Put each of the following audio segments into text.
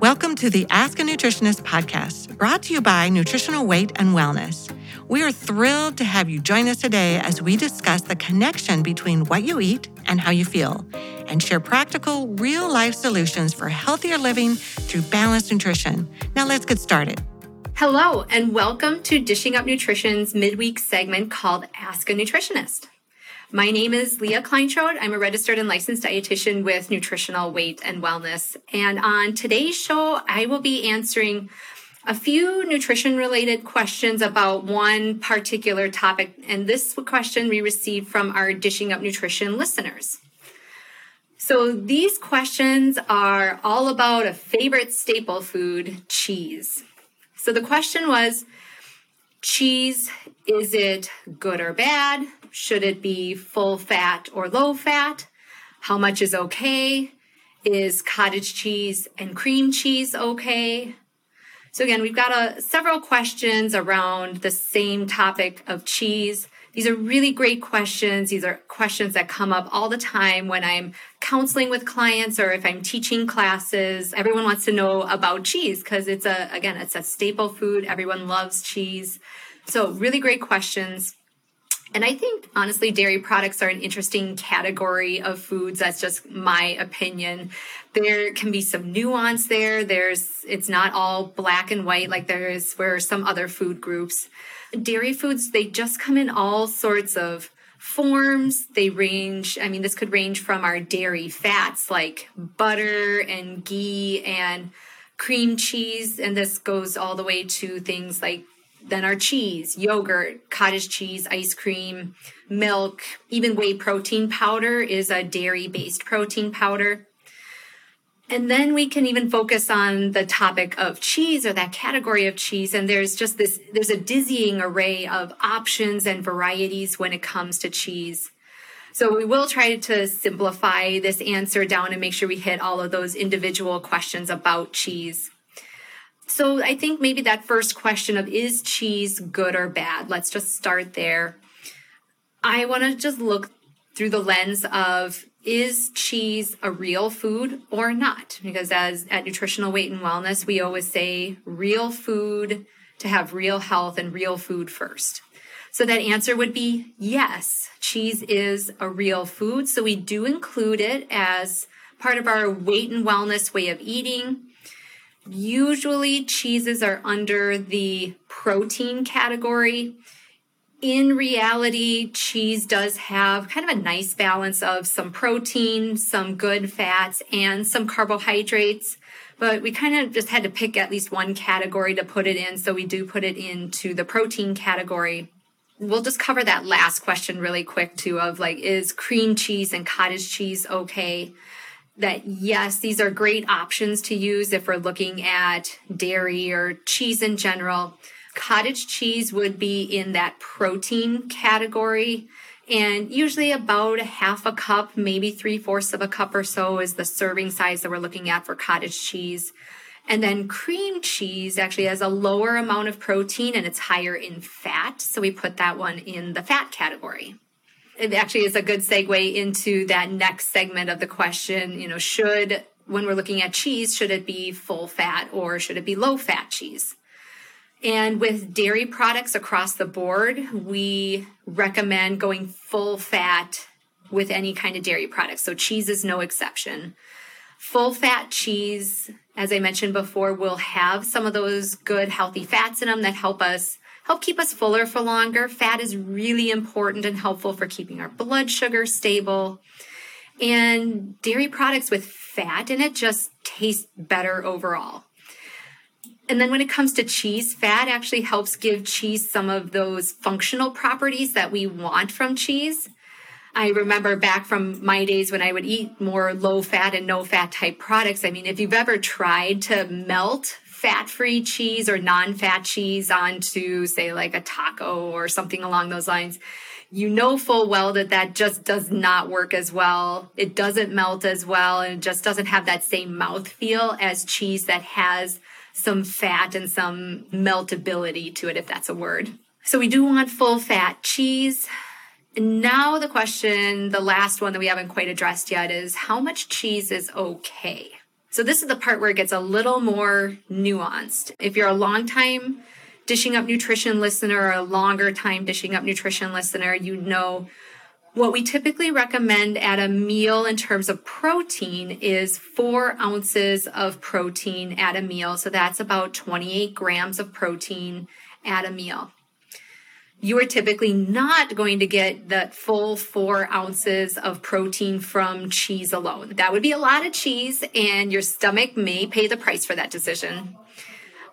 Welcome to the Ask a Nutritionist podcast, brought to you by Nutritional Weight and Wellness. We are thrilled to have you join us today as we discuss the connection between what you eat and how you feel, and share practical, real life solutions for healthier living through balanced nutrition. Now, let's get started. Hello, and welcome to Dishing Up Nutrition's midweek segment called Ask a Nutritionist. My name is Leah Kleinschrodt. I'm a registered and licensed dietitian with Nutritional Weight and Wellness. And on today's show, I will be answering a few nutrition related questions about one particular topic. And this question we received from our Dishing Up Nutrition listeners. So these questions are all about a favorite staple food, cheese. So the question was, cheese, is it good or bad? Should it be full fat or low fat? How much is okay? Is cottage cheese and cream cheese okay? So again, we've got a, several questions around the same topic of cheese. These are really great questions. These are questions that come up all the time when I'm counseling with clients or if I'm teaching classes. Everyone wants to know about cheese because it's a, again, it's a staple food. Everyone loves cheese. So really great questions. And I think honestly, dairy products are an interesting category of foods. That's just my opinion. There can be some nuance there. There's, it's not all black and white like there is where some other food groups. Dairy foods, they just come in all sorts of forms. They range, I mean, this could range from our dairy fats like butter and ghee and cream cheese. And this goes all the way to things like then our cheese, yogurt, cottage cheese, ice cream, milk, even whey protein powder is a dairy based protein powder. And then we can even focus on the topic of cheese or that category of cheese. And there's just this, there's a dizzying array of options and varieties when it comes to cheese. So we will try to simplify this answer down and make sure we hit all of those individual questions about cheese. So I think maybe that first question of is cheese good or bad? Let's just start there. I want to just look through the lens of is cheese a real food or not? Because as at Nutritional Weight and Wellness, we always say real food to have real health and real food first. So that answer would be yes, cheese is a real food. So we do include it as part of our weight and wellness way of eating. Usually, cheeses are under the protein category. In reality, cheese does have kind of a nice balance of some protein, some good fats, and some carbohydrates. But we kind of just had to pick at least one category to put it in. So we do put it into the protein category. We'll just cover that last question really quick too of like, is cream cheese and cottage cheese okay? That yes, these are great options to use if we're looking at dairy or cheese in general. Cottage cheese would be in that protein category. And usually about a half a cup, maybe three fourths of a cup or so is the serving size that we're looking at for cottage cheese. And then cream cheese actually has a lower amount of protein and it's higher in fat. So we put that one in the fat category it actually is a good segue into that next segment of the question. You know, should, when we're looking at cheese, should it be full fat or should it be low fat cheese? And with dairy products across the board, we recommend going full fat with any kind of dairy product. So cheese is no exception. Full fat cheese, as I mentioned before, will have some of those good healthy fats in them that help us help keep us fuller for longer. Fat is really important and helpful for keeping our blood sugar stable. And dairy products with fat in it just taste better overall. And then when it comes to cheese, fat actually helps give cheese some of those functional properties that we want from cheese. I remember back from my days when I would eat more low fat and no fat type products. I mean, if you've ever tried to melt fat free cheese or non fat cheese onto, say, like a taco or something along those lines, you know full well that that just does not work as well. It doesn't melt as well and it just doesn't have that same mouth feel as cheese that has some fat and some meltability to it, if that's a word. So we do want full fat cheese. And now the question, the last one that we haven't quite addressed yet is how much cheese is okay? So this is the part where it gets a little more nuanced. If you're a long time dishing up nutrition listener or a longer time dishing up nutrition listener, you know what we typically recommend at a meal in terms of protein is four ounces of protein at a meal. So that's about 28 grams of protein at a meal you are typically not going to get the full four ounces of protein from cheese alone. That would be a lot of cheese, and your stomach may pay the price for that decision.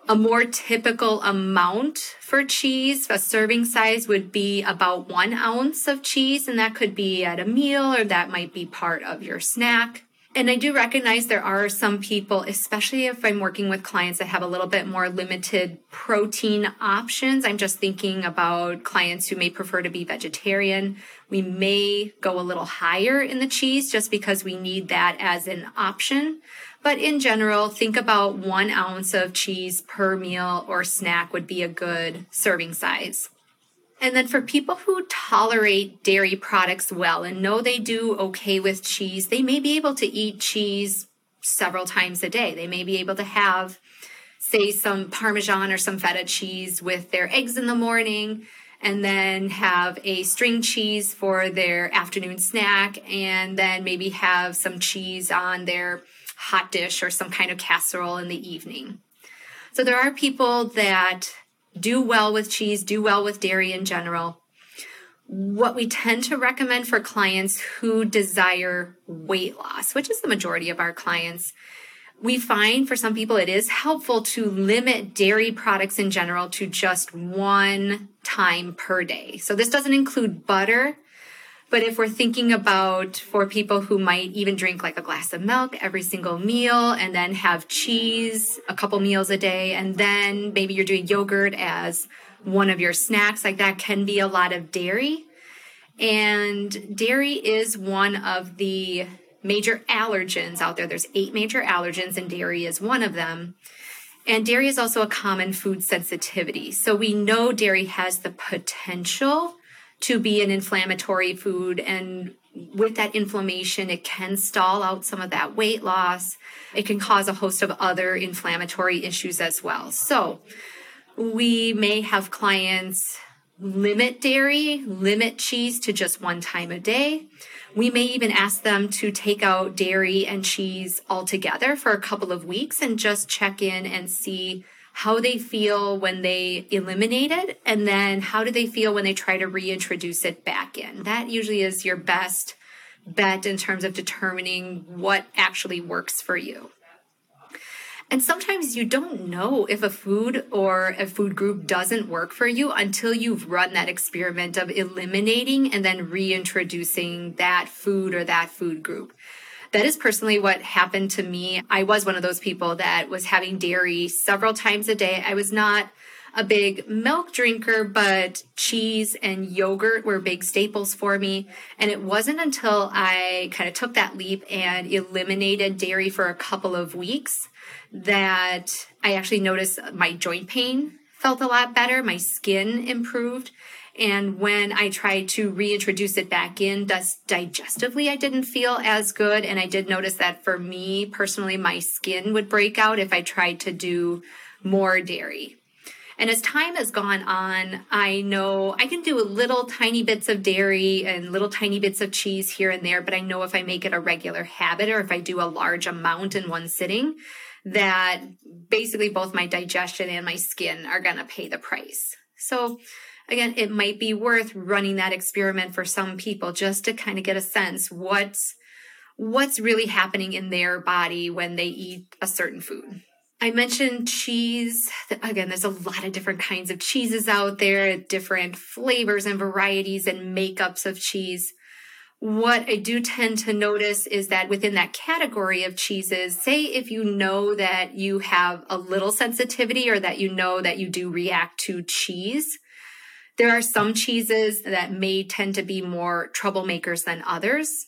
A more typical amount for cheese, a serving size would be about one ounce of cheese, and that could be at a meal or that might be part of your snack. And I do recognize there are some people, especially if I'm working with clients that have a little bit more limited protein options. I'm just thinking about clients who may prefer to be vegetarian. We may go a little higher in the cheese just because we need that as an option. But in general, think about one ounce of cheese per meal or snack would be a good serving size. And then for people who tolerate dairy products well and know they do okay with cheese, they may be able to eat cheese several times a day. They may be able to have, say, some Parmesan or some feta cheese with their eggs in the morning, and then have a string cheese for their afternoon snack, and then maybe have some cheese on their hot dish or some kind of casserole in the evening. So there are people that do well with cheese, do well with dairy in general. What we tend to recommend for clients who desire weight loss, which is the majority of our clients, we find for some people it is helpful to limit dairy products in general to just one time per day. So this doesn't include butter, but if we're thinking about for people who might even drink like a glass of milk every single meal and then have cheese a couple meals a day, and then maybe you're doing yogurt as one of your snacks, like that can be a lot of dairy. And dairy is one of the major allergens out there. There's eight major allergens, and dairy is one of them. And dairy is also a common food sensitivity. So we know dairy has the potential to be an inflammatory food. And with that inflammation, it can stall out some of that weight loss. It can cause a host of other inflammatory issues as well. So we may have clients limit dairy, limit cheese to just one time a day. We may even ask them to take out dairy and cheese altogether for a couple of weeks and just check in and see how they feel when they eliminate it, and then how do they feel when they try to reintroduce it back in. That usually is your best bet in terms of determining what actually works for you. And sometimes you don't know if a food or a food group doesn't work for you until you've run that experiment of eliminating and then reintroducing that food or that food group that is personally what happened to me. I was one of those people that was having dairy several times a day. I was not a big milk drinker, but cheese and yogurt were big staples for me. And it wasn't until I kind of took that leap and eliminated dairy for a couple of weeks that I actually noticed my joint pain felt a lot better, my skin improved, and when I tried to reintroduce it back in, thus digestively, I didn't feel as good. And I did notice that for me personally, my skin would break out if I tried to do more dairy. And as time has gone on, I know I can do little tiny bits of dairy and little tiny bits of cheese here and there, but I know if I make it a regular habit or if I do a large amount in one sitting, that basically both my digestion and my skin are going to pay the price. So again, it might be worth running that experiment for some people just to kind of get a sense what's what's really happening in their body when they eat a certain food. I mentioned cheese. Again, there's a lot of different kinds of cheeses out there, different flavors and varieties and makeups of cheese. What I do tend to notice is that within that category of cheeses, say if you know that you have a little sensitivity or that you know that you do react to cheese, there are some cheeses that may tend to be more troublemakers than others.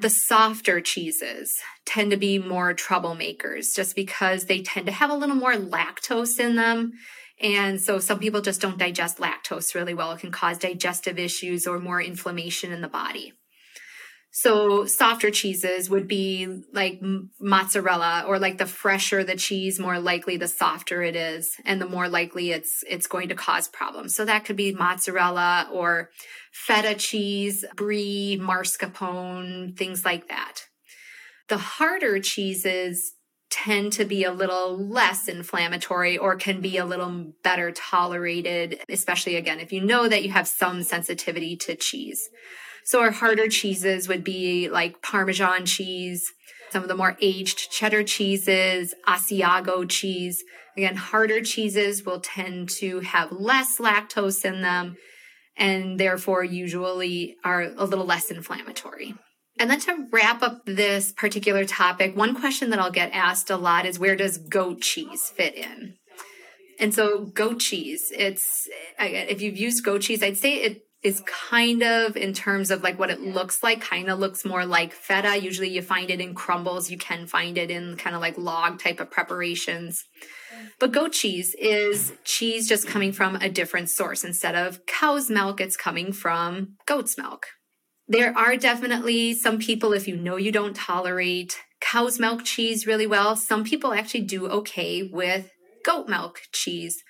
The softer cheeses tend to be more troublemakers just because they tend to have a little more lactose in them. And so some people just don't digest lactose really well. It can cause digestive issues or more inflammation in the body. So softer cheeses would be like mozzarella or like the fresher the cheese, more likely the softer it is and the more likely it's it's going to cause problems. So that could be mozzarella or feta cheese, brie, mascarpone, things like that. The harder cheeses tend to be a little less inflammatory or can be a little better tolerated, especially again if you know that you have some sensitivity to cheese. So our harder cheeses would be like Parmesan cheese, some of the more aged cheddar cheeses, Asiago cheese. Again, harder cheeses will tend to have less lactose in them and therefore usually are a little less inflammatory. And then to wrap up this particular topic, one question that I'll get asked a lot is where does goat cheese fit in? And so goat cheese, it's if you've used goat cheese, I'd say it is kind of in terms of like what it looks like kind of looks more like feta. Usually you find it in crumbles. You can find it in kind of like log type of preparations. But goat cheese is cheese just coming from a different source. Instead of cow's milk it's coming from goat's milk. There are definitely some people if you know you don't tolerate cow's milk cheese really well some people actually do okay with goat milk cheese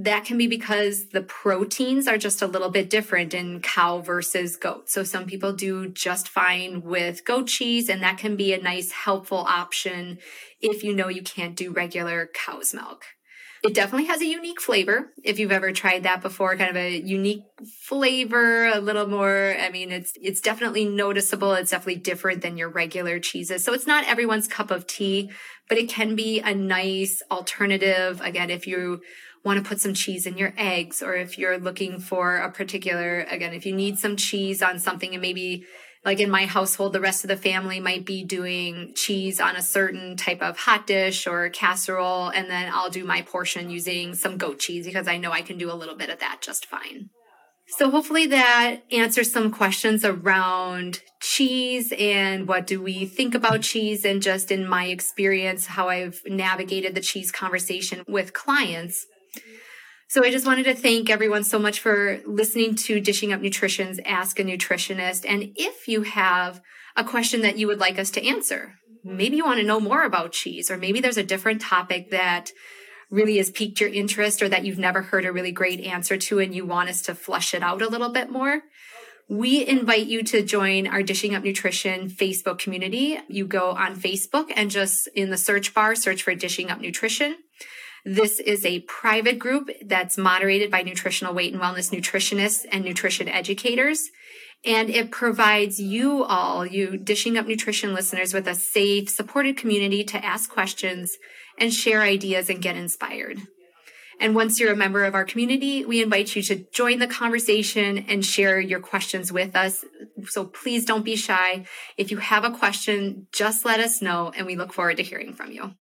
that can be because the proteins are just a little bit different in cow versus goat. So some people do just fine with goat cheese, and that can be a nice, helpful option if you know you can't do regular cow's milk. It definitely has a unique flavor. If you've ever tried that before, kind of a unique flavor, a little more, I mean, it's, it's definitely noticeable. It's definitely different than your regular cheeses. So it's not everyone's cup of tea, but it can be a nice alternative. Again, if you want to put some cheese in your eggs, or if you're looking for a particular, again, if you need some cheese on something and maybe like in my household, the rest of the family might be doing cheese on a certain type of hot dish or casserole. And then I'll do my portion using some goat cheese because I know I can do a little bit of that just fine. So hopefully that answers some questions around cheese and what do we think about cheese and just in my experience, how I've navigated the cheese conversation with clients. So I just wanted to thank everyone so much for listening to Dishing Up Nutrition's Ask a Nutritionist. And if you have a question that you would like us to answer, maybe you want to know more about cheese, or maybe there's a different topic that really has piqued your interest or that you've never heard a really great answer to and you want us to flush it out a little bit more, we invite you to join our Dishing Up Nutrition Facebook community. You go on Facebook and just in the search bar, search for Dishing Up Nutrition. This is a private group that's moderated by nutritional weight and wellness nutritionists and nutrition educators. And it provides you all, you dishing up nutrition listeners, with a safe, supported community to ask questions and share ideas and get inspired. And once you're a member of our community, we invite you to join the conversation and share your questions with us. So please don't be shy. If you have a question, just let us know, and we look forward to hearing from you.